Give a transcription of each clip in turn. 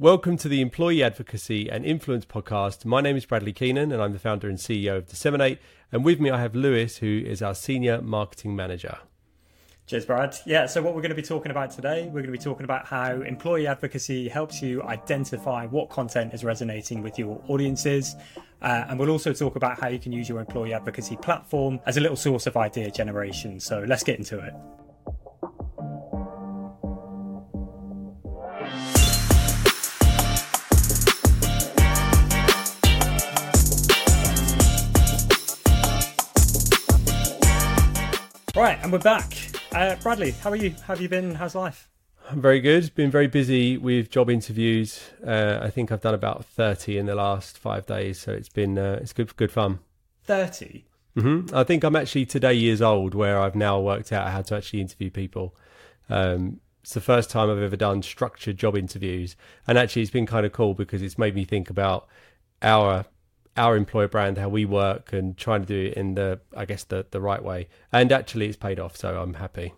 Welcome to the Employee Advocacy and Influence podcast. My name is Bradley Keenan and I'm the founder and CEO of Disseminate. And with me, I have Lewis, who is our Senior Marketing Manager. Cheers, Brad. Yeah, so what we're going to be talking about today, we're going to be talking about how employee advocacy helps you identify what content is resonating with your audiences. Uh, and we'll also talk about how you can use your employee advocacy platform as a little source of idea generation. So let's get into it. Right, and we're back. Uh, Bradley, how are you? How have you been? How's life? I'm very good. Been very busy with job interviews. Uh, I think I've done about 30 in the last five days, so it's been uh, it's good good fun. 30. Mm-hmm. I think I'm actually today years old, where I've now worked out how to actually interview people. Um, it's the first time I've ever done structured job interviews, and actually, it's been kind of cool because it's made me think about our our employer brand, how we work, and trying to do it in the, I guess, the the right way. And actually, it's paid off, so I'm happy.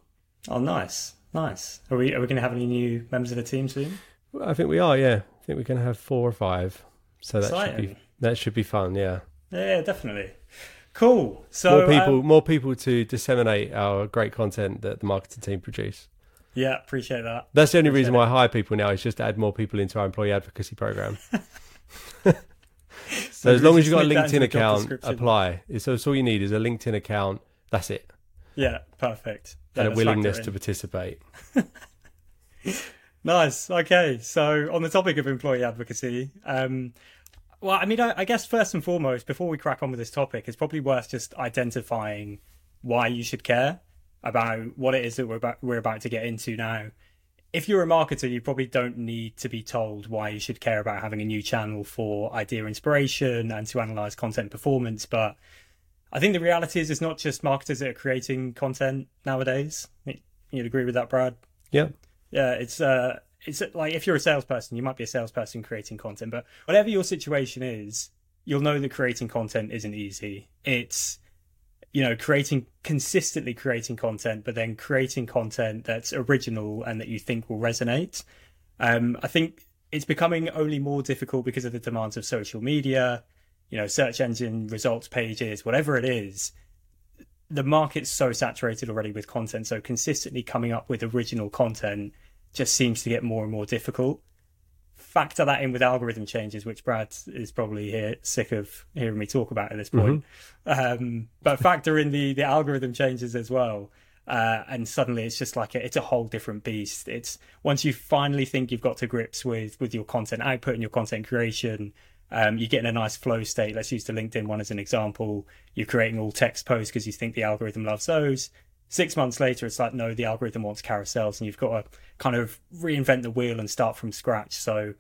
Oh, nice, nice. Are we are we going to have any new members of the team soon? I think we are. Yeah, I think we're going to have four or five. So that Exciting. should be that should be fun. Yeah. Yeah, definitely. Cool. So more people, um, more people to disseminate our great content that the marketing team produce. Yeah, appreciate that. That's the only appreciate reason why I hire people now is just to add more people into our employee advocacy program. so as long as you've got a LinkedIn account, apply. So, so all you need is a LinkedIn account. That's it. Yeah, perfect. And a willingness to participate. nice. Okay. So on the topic of employee advocacy, um, well, I mean, I, I guess first and foremost, before we crack on with this topic, it's probably worth just identifying why you should care about what it is that we're about, we're about to get into now if you're a marketer, you probably don't need to be told why you should care about having a new channel for idea inspiration and to analyze content performance. But I think the reality is, it's not just marketers that are creating content nowadays. You'd agree with that, Brad? Yeah. Yeah. It's uh, it's like if you're a salesperson, you might be a salesperson creating content, but whatever your situation is, you'll know that creating content isn't easy. It's you know, creating consistently creating content, but then creating content that's original and that you think will resonate. Um, I think it's becoming only more difficult because of the demands of social media, you know, search engine results pages, whatever it is. The market's so saturated already with content, so consistently coming up with original content just seems to get more and more difficult factor that in with algorithm changes, which Brad is probably here sick of hearing me talk about at this point. Mm-hmm. Um, but factor in the the algorithm changes as well. Uh, and suddenly it's just like a, it's a whole different beast. It's once you finally think you've got to grips with with your content output and your content creation, um, you get in a nice flow state. Let's use the LinkedIn one as an example. You're creating all text posts because you think the algorithm loves those. Six months later, it's like, no, the algorithm wants carousels, and you've got to kind of reinvent the wheel and start from scratch. So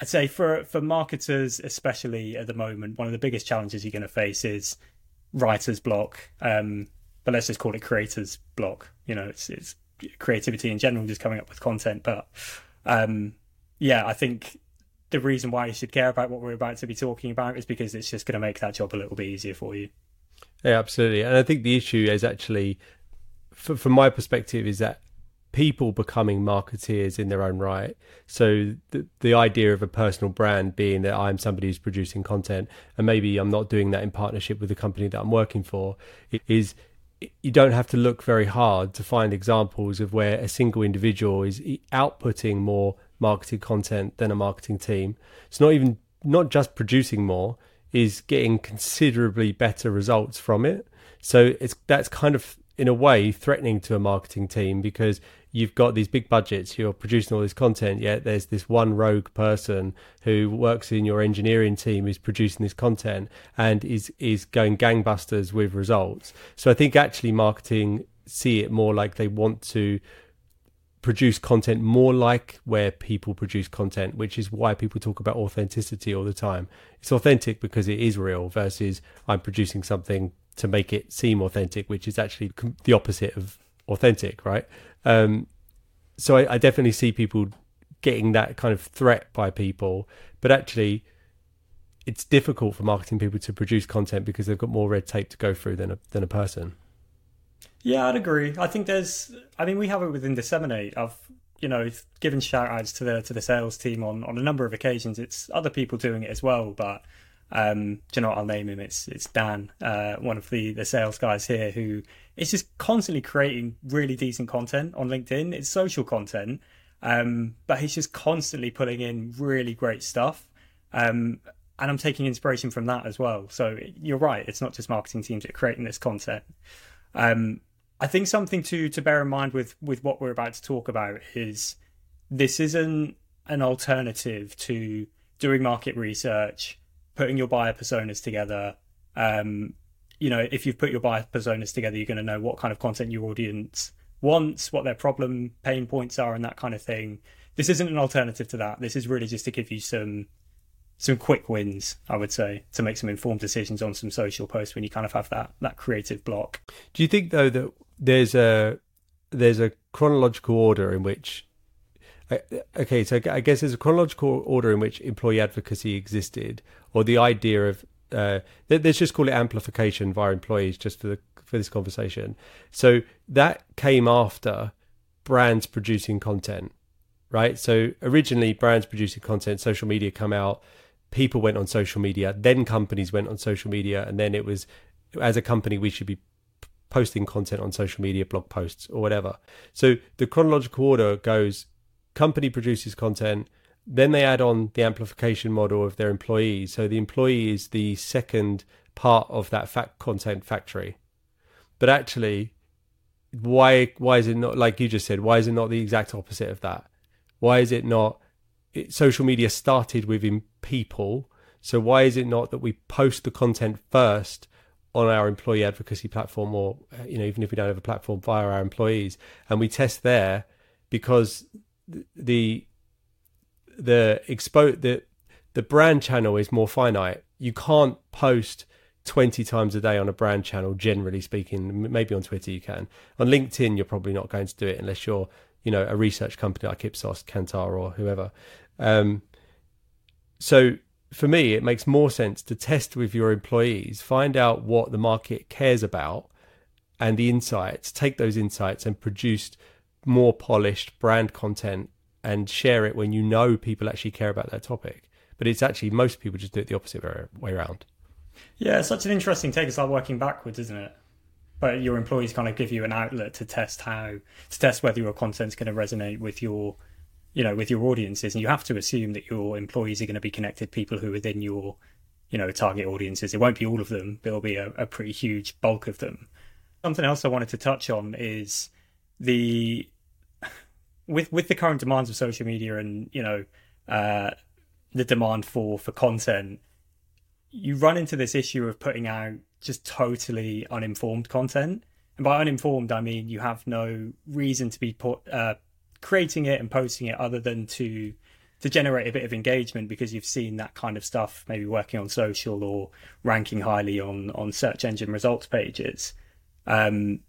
I'd say for for marketers, especially at the moment, one of the biggest challenges you're going to face is writer's block. Um, but let's just call it creators block. You know, it's it's creativity in general, just coming up with content. But um, yeah, I think the reason why you should care about what we're about to be talking about is because it's just going to make that job a little bit easier for you. Yeah, absolutely. And I think the issue is actually from my perspective is that people becoming marketeers in their own right. So the, the idea of a personal brand being that I'm somebody who's producing content and maybe I'm not doing that in partnership with the company that I'm working for is you don't have to look very hard to find examples of where a single individual is outputting more marketing content than a marketing team. It's not even not just producing more is getting considerably better results from it. So it's that's kind of in a way threatening to a marketing team because you've got these big budgets, you're producing all this content, yet there's this one rogue person who works in your engineering team who's producing this content and is is going gangbusters with results. So I think actually marketing see it more like they want to produce content more like where people produce content, which is why people talk about authenticity all the time. It's authentic because it is real versus I'm producing something to make it seem authentic, which is actually the opposite of authentic, right? Um, so I, I definitely see people getting that kind of threat by people, but actually, it's difficult for marketing people to produce content because they've got more red tape to go through than a than a person. Yeah, I'd agree. I think there's. I mean, we have it within Disseminate. I've you know given shout outs to the to the sales team on on a number of occasions. It's other people doing it as well, but um, do you know what? I'll name him. It's it's Dan, uh, one of the the sales guys here, who is just constantly creating really decent content on LinkedIn. It's social content, um, but he's just constantly putting in really great stuff. Um, and I'm taking inspiration from that as well. So you're right; it's not just marketing teams that are creating this content. Um, I think something to to bear in mind with with what we're about to talk about is this isn't an alternative to doing market research putting your buyer personas together. Um, you know, if you've put your buyer personas together, you're going to know what kind of content your audience wants, what their problem pain points are, and that kind of thing. This isn't an alternative to that. This is really just to give you some some quick wins, I would say, to make some informed decisions on some social posts when you kind of have that that creative block. Do you think though that there's a there's a chronological order in which okay, so I guess there's a chronological order in which employee advocacy existed, or the idea of uh, let's just call it amplification via employees, just for the for this conversation. So that came after brands producing content, right? So originally, brands producing content, social media come out, people went on social media, then companies went on social media, and then it was as a company we should be posting content on social media, blog posts, or whatever. So the chronological order goes company produces content, then they add on the amplification model of their employees. So the employee is the second part of that fact content factory. But actually, why why is it not like you just said? Why is it not the exact opposite of that? Why is it not? It, social media started within people, so why is it not that we post the content first on our employee advocacy platform, or you know, even if we don't have a platform via our employees, and we test there because the the expo the the brand channel is more finite. You can't post 20 times a day on a brand channel generally speaking. Maybe on twitter you can. On linkedin you're probably not going to do it unless you're you know a research company like ipsos kantar or whoever. Um, so for me it makes more sense to test with your employees find out what the market cares about and the insights take those insights and produce more polished brand content and share it when you know people actually care about that topic. But it's actually most people just do it the opposite way around. Yeah, such an interesting take. It's like working backwards, isn't it? But your employees kind of give you an outlet to test how to test whether your content's going to resonate with your, you know, with your audiences, and you have to assume that your employees are going to be connected people who are within your, you know, target audiences. It won't be all of them, but it'll be a, a pretty huge bulk of them. Something else I wanted to touch on is the with with the current demands of social media and you know uh, the demand for for content, you run into this issue of putting out just totally uninformed content. And by uninformed, I mean you have no reason to be put, uh, creating it and posting it other than to to generate a bit of engagement because you've seen that kind of stuff maybe working on social or ranking highly on on search engine results pages. Um,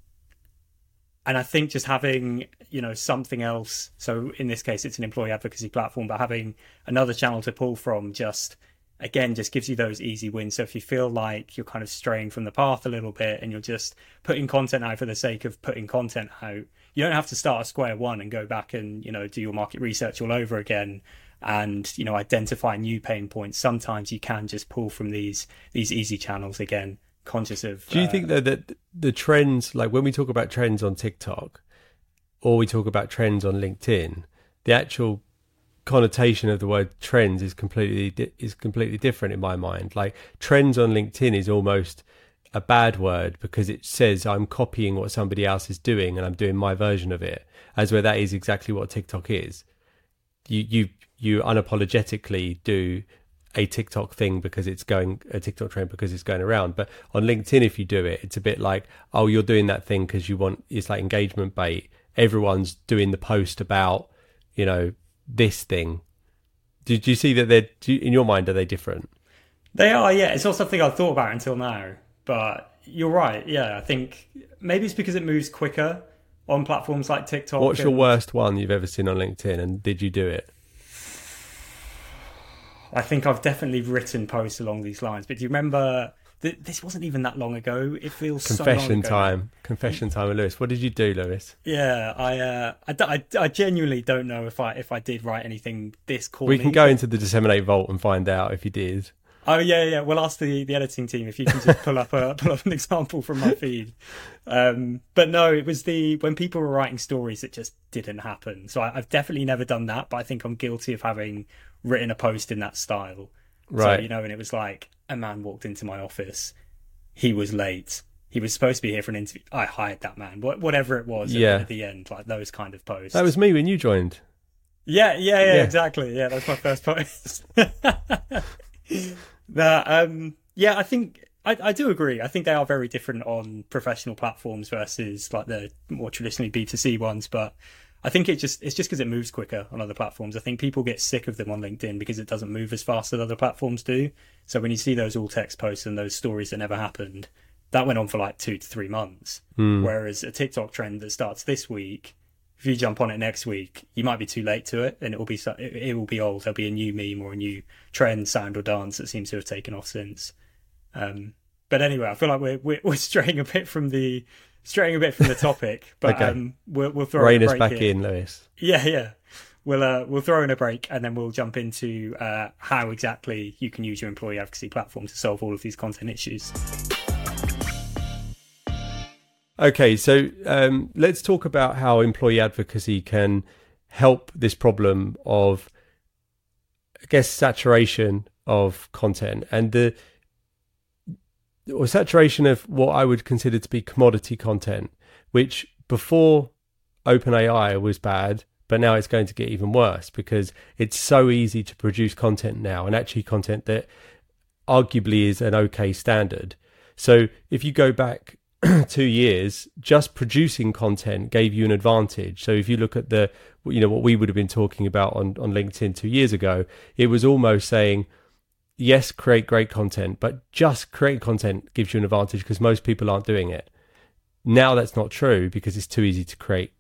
and I think just having you know something else. So in this case, it's an employee advocacy platform, but having another channel to pull from just again just gives you those easy wins. So if you feel like you're kind of straying from the path a little bit and you're just putting content out for the sake of putting content out, you don't have to start at square one and go back and you know do your market research all over again and you know identify new pain points. Sometimes you can just pull from these these easy channels again conscious of. Do you uh, think that, that the trends, like when we talk about trends on TikTok, or we talk about trends on LinkedIn, the actual connotation of the word trends is completely is completely different in my mind. Like trends on LinkedIn is almost a bad word because it says I'm copying what somebody else is doing and I'm doing my version of it. As where that is exactly what TikTok is. You you you unapologetically do a TikTok thing because it's going a TikTok trend because it's going around. But on LinkedIn, if you do it, it's a bit like, oh, you're doing that thing because you want it's like engagement bait. Everyone's doing the post about you know this thing. Did you see that they're you, in your mind? Are they different? They are. Yeah, it's not something I've thought about until now. But you're right. Yeah, I think maybe it's because it moves quicker on platforms like TikTok. What's and... your worst one you've ever seen on LinkedIn, and did you do it? I think I've definitely written posts along these lines. But do you remember th- this wasn't even that long ago. It feels Confession so time. Confession time with Lewis. What did you do, Lewis? Yeah, I, uh, I, I, I, genuinely don't know if I if I did write anything this corny. We can go into the disseminate vault and find out if you did. Oh yeah, yeah. We'll ask the, the editing team if you can just pull up a pull up an example from my feed. Um, but no, it was the when people were writing stories that just didn't happen. So I, have definitely never done that, but I think I'm guilty of having written a post in that style. Right. So, you know, and it was like a man walked into my office. He was late. He was supposed to be here for an interview. I hired that man. Whatever it was. Yeah. At the end, like those kind of posts. That was me when you joined. Yeah, yeah, yeah, yeah. exactly. Yeah, that's my first post. that, um, yeah, I think I, I do agree. I think they are very different on professional platforms versus like the more traditionally B two C ones. But I think it just it's just because it moves quicker on other platforms. I think people get sick of them on LinkedIn because it doesn't move as fast as other platforms do. So when you see those all text posts and those stories that never happened, that went on for like two to three months. Mm. Whereas a TikTok trend that starts this week, if you jump on it next week, you might be too late to it, and it will be it will be old. There'll be a new meme or a new trend, sound or dance that seems to have taken off since. Um, but anyway, I feel like we're, we're we're straying a bit from the straying a bit from the topic, but okay. um, we'll, we'll throw Rein us back in, Lewis. Yeah, yeah. We'll uh, we'll throw in a break and then we'll jump into uh, how exactly you can use your employee advocacy platform to solve all of these content issues. Okay, so um, let's talk about how employee advocacy can help this problem of, I guess, saturation of content and the or saturation of what I would consider to be commodity content, which before OpenAI was bad, but now it's going to get even worse because it's so easy to produce content now, and actually content that arguably is an okay standard. So if you go back two years, just producing content gave you an advantage. So if you look at the, you know, what we would have been talking about on, on LinkedIn two years ago, it was almost saying, yes, create great content, but just create content gives you an advantage because most people aren't doing it. Now that's not true because it's too easy to create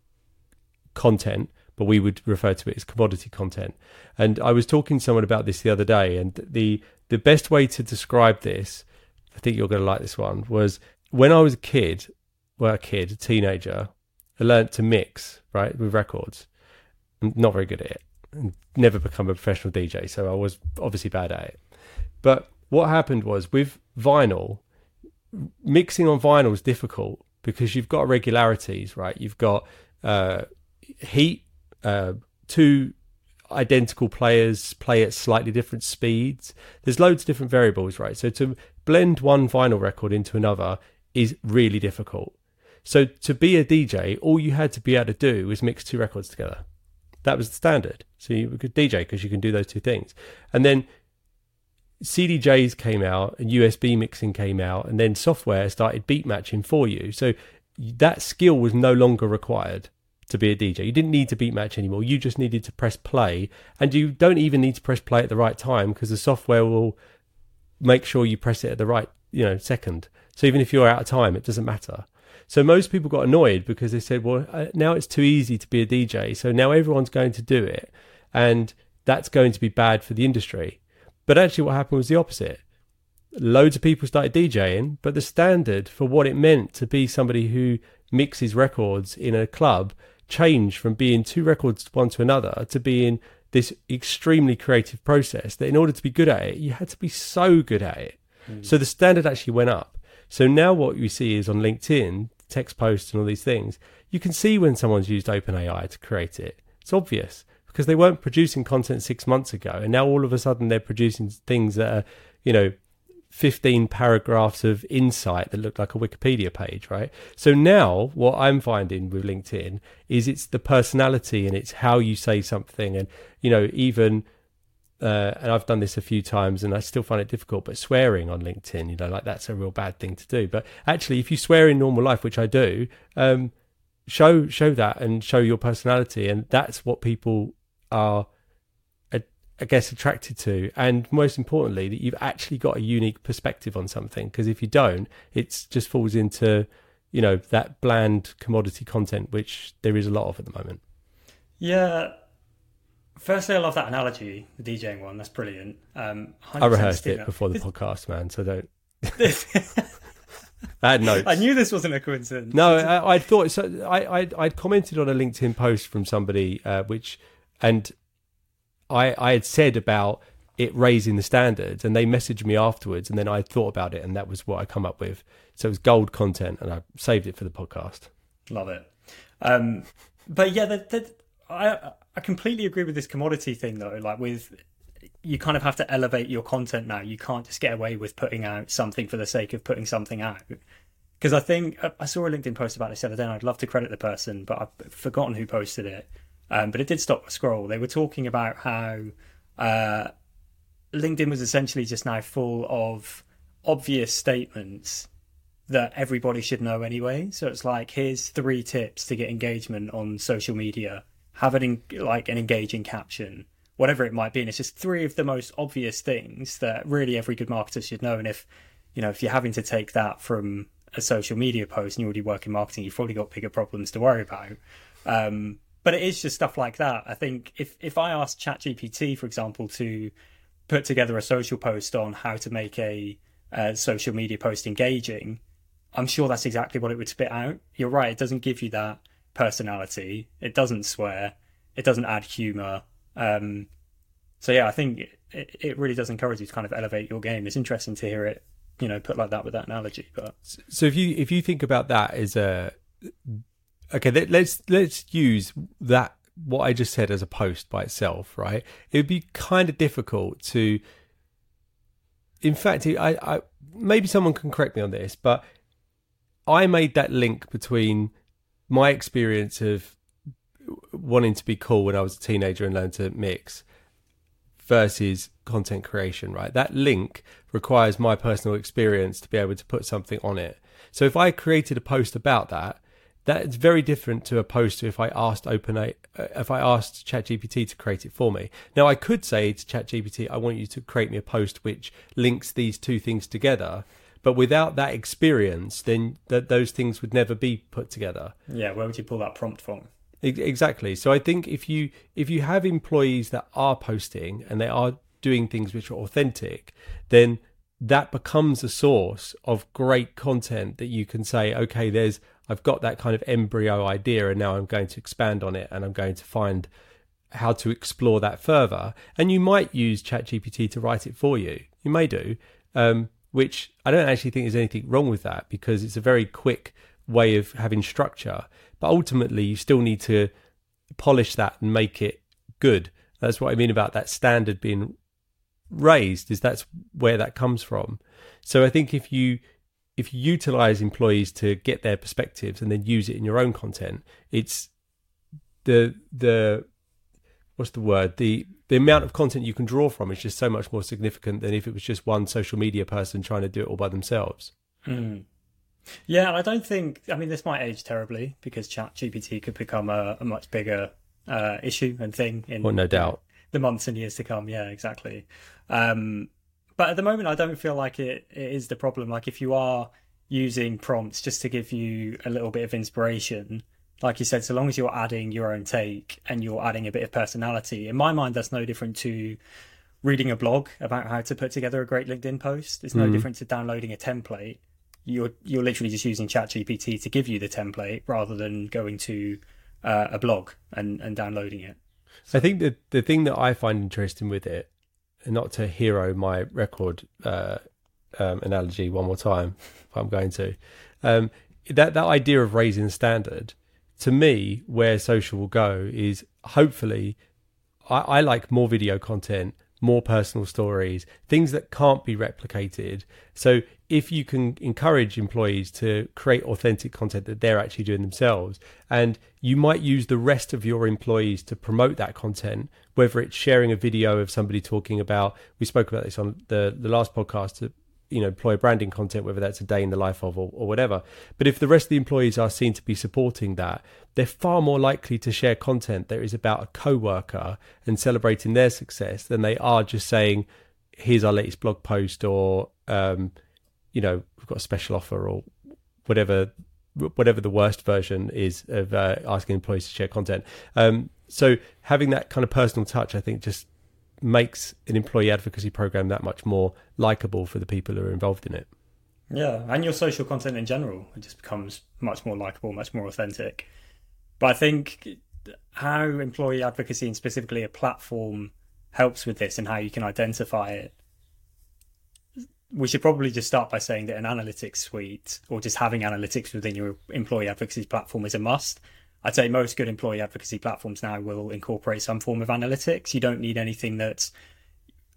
content, but we would refer to it as commodity content. And I was talking to someone about this the other day, and the the best way to describe this, I think you're going to like this one, was when I was a kid, well, a kid, a teenager, I learned to mix right with records. I'm not very good at it. Never become a professional DJ, so I was obviously bad at it. But what happened was with vinyl, mixing on vinyl is difficult because you've got irregularities, right? You've got uh, heat, uh, two identical players play at slightly different speeds. There's loads of different variables, right? So to blend one vinyl record into another is really difficult. So to be a DJ, all you had to be able to do was mix two records together. That was the standard. So you could DJ because you can do those two things. And then CDJs came out and USB mixing came out, and then software started beat matching for you. So that skill was no longer required to be a DJ. You didn't need to beat match anymore. You just needed to press play, and you don't even need to press play at the right time because the software will make sure you press it at the right you know second. So even if you're out of time, it doesn't matter. So most people got annoyed because they said, "Well, uh, now it's too easy to be a DJ, so now everyone's going to do it, and that's going to be bad for the industry." But actually, what happened was the opposite. Loads of people started DJing, but the standard for what it meant to be somebody who mixes records in a club changed from being two records one to another to being this extremely creative process that in order to be good at it, you had to be so good at it. Mm. So the standard actually went up. So now what we see is on LinkedIn, text posts and all these things, you can see when someone's used OpenAI to create it. It's obvious because they weren't producing content six months ago, and now all of a sudden they're producing things that are, you know, 15 paragraphs of insight that look like a Wikipedia page, right? So now what I'm finding with LinkedIn is it's the personality and it's how you say something. And, you know, even, uh, and I've done this a few times and I still find it difficult, but swearing on LinkedIn, you know, like that's a real bad thing to do. But actually, if you swear in normal life, which I do, um, show, show that and show your personality. And that's what people are, I guess, attracted to, and most importantly, that you've actually got a unique perspective on something. Because if you don't, it just falls into, you know, that bland commodity content, which there is a lot of at the moment. Yeah. Firstly, I love that analogy, the DJing one. That's brilliant. Um, I rehearsed it before the podcast, man. So don't. I had notes. I knew this wasn't a coincidence. No, I, I thought so. I, I I'd commented on a LinkedIn post from somebody, uh, which, and I I had said about it raising the standards, and they messaged me afterwards, and then I thought about it, and that was what I come up with. So it was gold content, and I saved it for the podcast. Love it. Um, but yeah, the, the, I I completely agree with this commodity thing though. Like with you kind of have to elevate your content now. You can't just get away with putting out something for the sake of putting something out. Because I think I saw a LinkedIn post about this the other day, and I'd love to credit the person, but I've forgotten who posted it. Um, but it did stop the scroll. They were talking about how uh, LinkedIn was essentially just now full of obvious statements that everybody should know anyway. So it's like, here's three tips to get engagement on social media. Have an like an engaging caption, whatever it might be. And it's just three of the most obvious things that really every good marketer should know. And if you know if you're having to take that from a social media post and you already work in marketing, you've probably got bigger problems to worry about. Um, but it is just stuff like that. I think if if I asked ChatGPT, for example, to put together a social post on how to make a, a social media post engaging, I'm sure that's exactly what it would spit out. You're right; it doesn't give you that personality. It doesn't swear. It doesn't add humor. Um, so yeah, I think it, it really does encourage you to kind of elevate your game. It's interesting to hear it, you know, put like that with that analogy. But so if you if you think about that as a okay, let, let's let's use that what I just said as a post by itself, right? It would be kind of difficult to. In fact, I, I maybe someone can correct me on this, but I made that link between my experience of wanting to be cool when I was a teenager and learn to mix versus content creation, right? That link requires my personal experience to be able to put something on it. So if I created a post about that, that's very different to a post if I asked OpenAI, uh, if I asked ChatGPT to create it for me. Now I could say to ChatGPT, I want you to create me a post which links these two things together. But without that experience, then that those things would never be put together. Yeah, where would you pull that prompt from? Exactly. So I think if you if you have employees that are posting and they are doing things which are authentic, then that becomes a source of great content that you can say, okay, there's I've got that kind of embryo idea and now I'm going to expand on it and I'm going to find how to explore that further. And you might use ChatGPT to write it for you. You may do, um, which I don't actually think there's anything wrong with that because it's a very quick way of having structure. But ultimately, you still need to polish that and make it good. That's what I mean about that standard being raised. Is that's where that comes from. So I think if you if you utilize employees to get their perspectives and then use it in your own content, it's the the what's the word the the amount of content you can draw from is just so much more significant than if it was just one social media person trying to do it all by themselves. Mm. Yeah, I don't think. I mean, this might age terribly because Chat GPT could become a, a much bigger uh, issue and thing in well, no doubt the months and years to come. Yeah, exactly. Um, but at the moment, I don't feel like it, it is the problem. Like if you are using prompts just to give you a little bit of inspiration, like you said, so long as you're adding your own take and you're adding a bit of personality, in my mind, that's no different to reading a blog about how to put together a great LinkedIn post. It's no mm-hmm. different to downloading a template you're you're literally just using ChatGPT to give you the template rather than going to uh, a blog and, and downloading it. So. I think the the thing that I find interesting with it, not to hero my record uh, um, analogy one more time, if I'm going to, um, that that idea of raising the standard, to me, where social will go is hopefully, I, I like more video content, more personal stories, things that can't be replicated. So if you can encourage employees to create authentic content that they're actually doing themselves, and you might use the rest of your employees to promote that content, whether it's sharing a video of somebody talking about, we spoke about this on the, the last podcast, you know employer branding content whether that's a day in the life of or, or, whatever. But if the rest of the employees are seen to be supporting that they're far more likely to share content that is about a co-worker and celebrating their success than they are just saying here's our latest blog post or um, you know we've got a special offer or whatever whatever the worst version is of uh, asking employees to share content. Um, so having that kind of personal touch i think just makes an employee advocacy program that much more likable for the people who are involved in it. Yeah, and your social content in general, it just becomes much more likable, much more authentic. But I think how employee advocacy and specifically a platform helps with this and how you can identify it. We should probably just start by saying that an analytics suite or just having analytics within your employee advocacy platform is a must. I'd say most good employee advocacy platforms now will incorporate some form of analytics. You don't need anything that's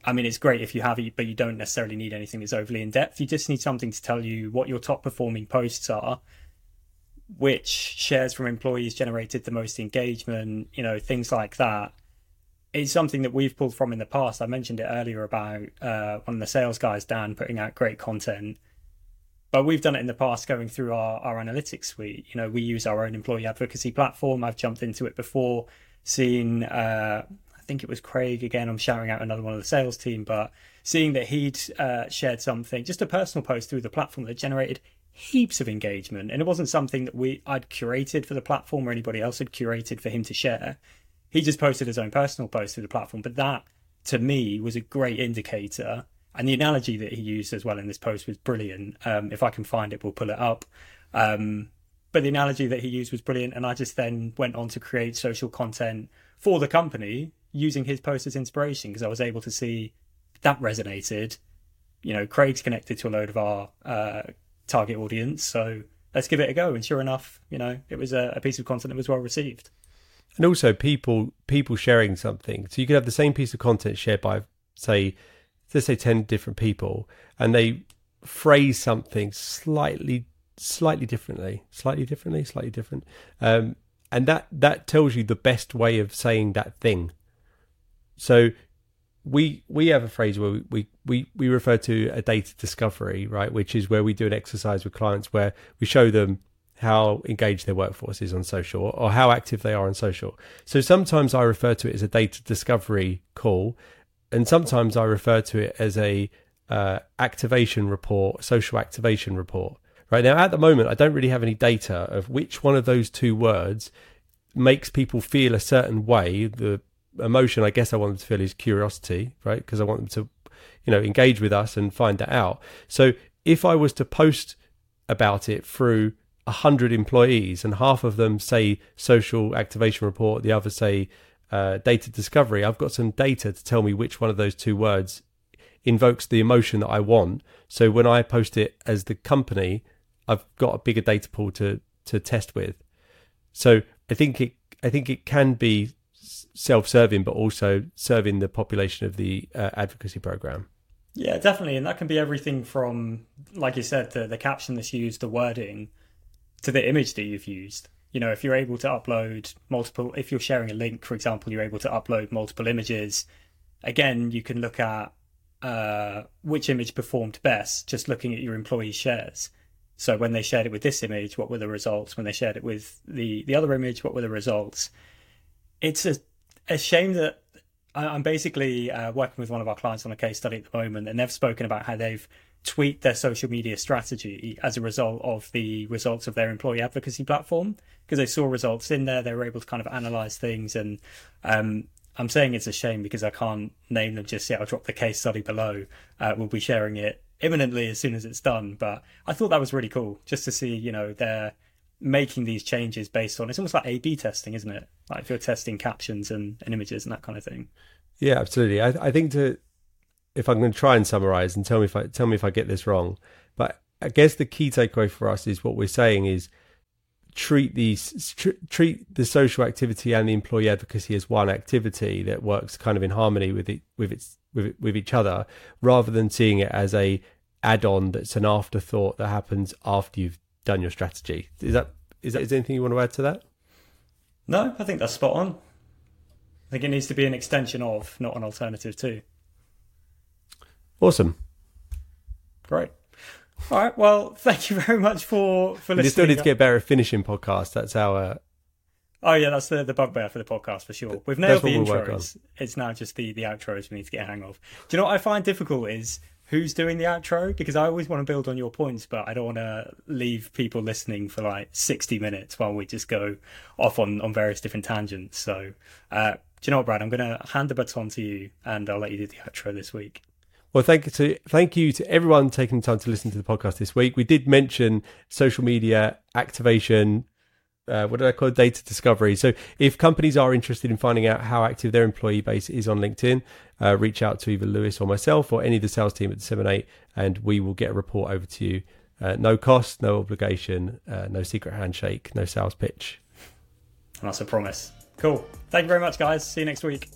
I mean, it's great if you have it, but you don't necessarily need anything that's overly in depth. You just need something to tell you what your top performing posts are, which shares from employees generated the most engagement, you know, things like that. It's something that we've pulled from in the past. I mentioned it earlier about uh, one of the sales guys, Dan, putting out great content. But we've done it in the past going through our, our analytics suite. You know, we use our own employee advocacy platform. I've jumped into it before, seen uh, I think it was Craig again. I'm shouting out another one of the sales team, but seeing that he'd uh, shared something, just a personal post through the platform that generated heaps of engagement, and it wasn't something that we I'd curated for the platform or anybody else had curated for him to share. He just posted his own personal post through the platform, but that to me was a great indicator. And the analogy that he used as well in this post was brilliant. Um, if I can find it, we'll pull it up. Um, but the analogy that he used was brilliant, and I just then went on to create social content for the company using his post as inspiration because I was able to see that resonated. You know, Craig's connected to a load of our uh, target audience, so let's give it a go. And sure enough, you know, it was a, a piece of content that was well received. And also, people people sharing something. So you could have the same piece of content shared by, say, let's say ten different people, and they phrase something slightly slightly differently, slightly differently, slightly different. Um, and that that tells you the best way of saying that thing so we we have a phrase where we, we, we refer to a data discovery, right, which is where we do an exercise with clients where we show them how engaged their workforce is on social or how active they are on social. So sometimes I refer to it as a data discovery call, and sometimes I refer to it as a uh, activation report, social activation report. Right now, at the moment, I don't really have any data of which one of those two words makes people feel a certain way. The emotion I guess I want them to feel is curiosity, right? Because I want them to, you know, engage with us and find that out. So if I was to post about it through a hundred employees and half of them say social activation report, the other say uh, data discovery, I've got some data to tell me which one of those two words invokes the emotion that I want. So when I post it as the company, I've got a bigger data pool to to test with. So I think it I think it can be self-serving, but also serving the population of the uh, advocacy program. Yeah, definitely, and that can be everything from, like you said, the the caption that's used, the wording, to the image that you've used. You know, if you're able to upload multiple, if you're sharing a link, for example, you're able to upload multiple images. Again, you can look at uh, which image performed best, just looking at your employee shares. So when they shared it with this image, what were the results? When they shared it with the the other image, what were the results? It's a a shame that I'm basically uh, working with one of our clients on a case study at the moment, and they've spoken about how they've tweaked their social media strategy as a result of the results of their employee advocacy platform because they saw results in there. They were able to kind of analyze things, and um, I'm saying it's a shame because I can't name them just yet. I'll drop the case study below. Uh, we'll be sharing it imminently as soon as it's done. But I thought that was really cool just to see, you know, their making these changes based on it's almost like A B testing, isn't it? Like if you're testing captions and, and images and that kind of thing. Yeah, absolutely. I, I think to if I'm going to try and summarize and tell me if I tell me if I get this wrong, but I guess the key takeaway for us is what we're saying is treat these tr- treat the social activity and the employee advocacy as one activity that works kind of in harmony with it with its with it, with each other rather than seeing it as a add-on that's an afterthought that happens after you've done your strategy. Is that is that is anything you want to add to that? No, I think that's spot on. I think it needs to be an extension of, not an alternative to. Awesome. Great. All right. Well, thank you very much for for listening. You still need to get better at finishing podcasts. That's our. Oh yeah, that's the the bugbear for the podcast for sure. We've nailed the intros. It's now just the the outros we need to get a hang of. Do you know what I find difficult is who's doing the outro because I always want to build on your points, but I don't want to leave people listening for like 60 minutes while we just go off on, on various different tangents. So, uh, do you know what, Brad? I'm going to hand the baton to you and I'll let you do the outro this week. Well, thank you to thank you to everyone taking the time to listen to the podcast this week. We did mention social media activation. Uh, what did I call it? Data discovery. So, if companies are interested in finding out how active their employee base is on LinkedIn, uh, reach out to either Lewis or myself or any of the sales team at Eight, and we will get a report over to you. Uh, no cost, no obligation, uh, no secret handshake, no sales pitch. And that's a promise. Cool. Thank you very much, guys. See you next week.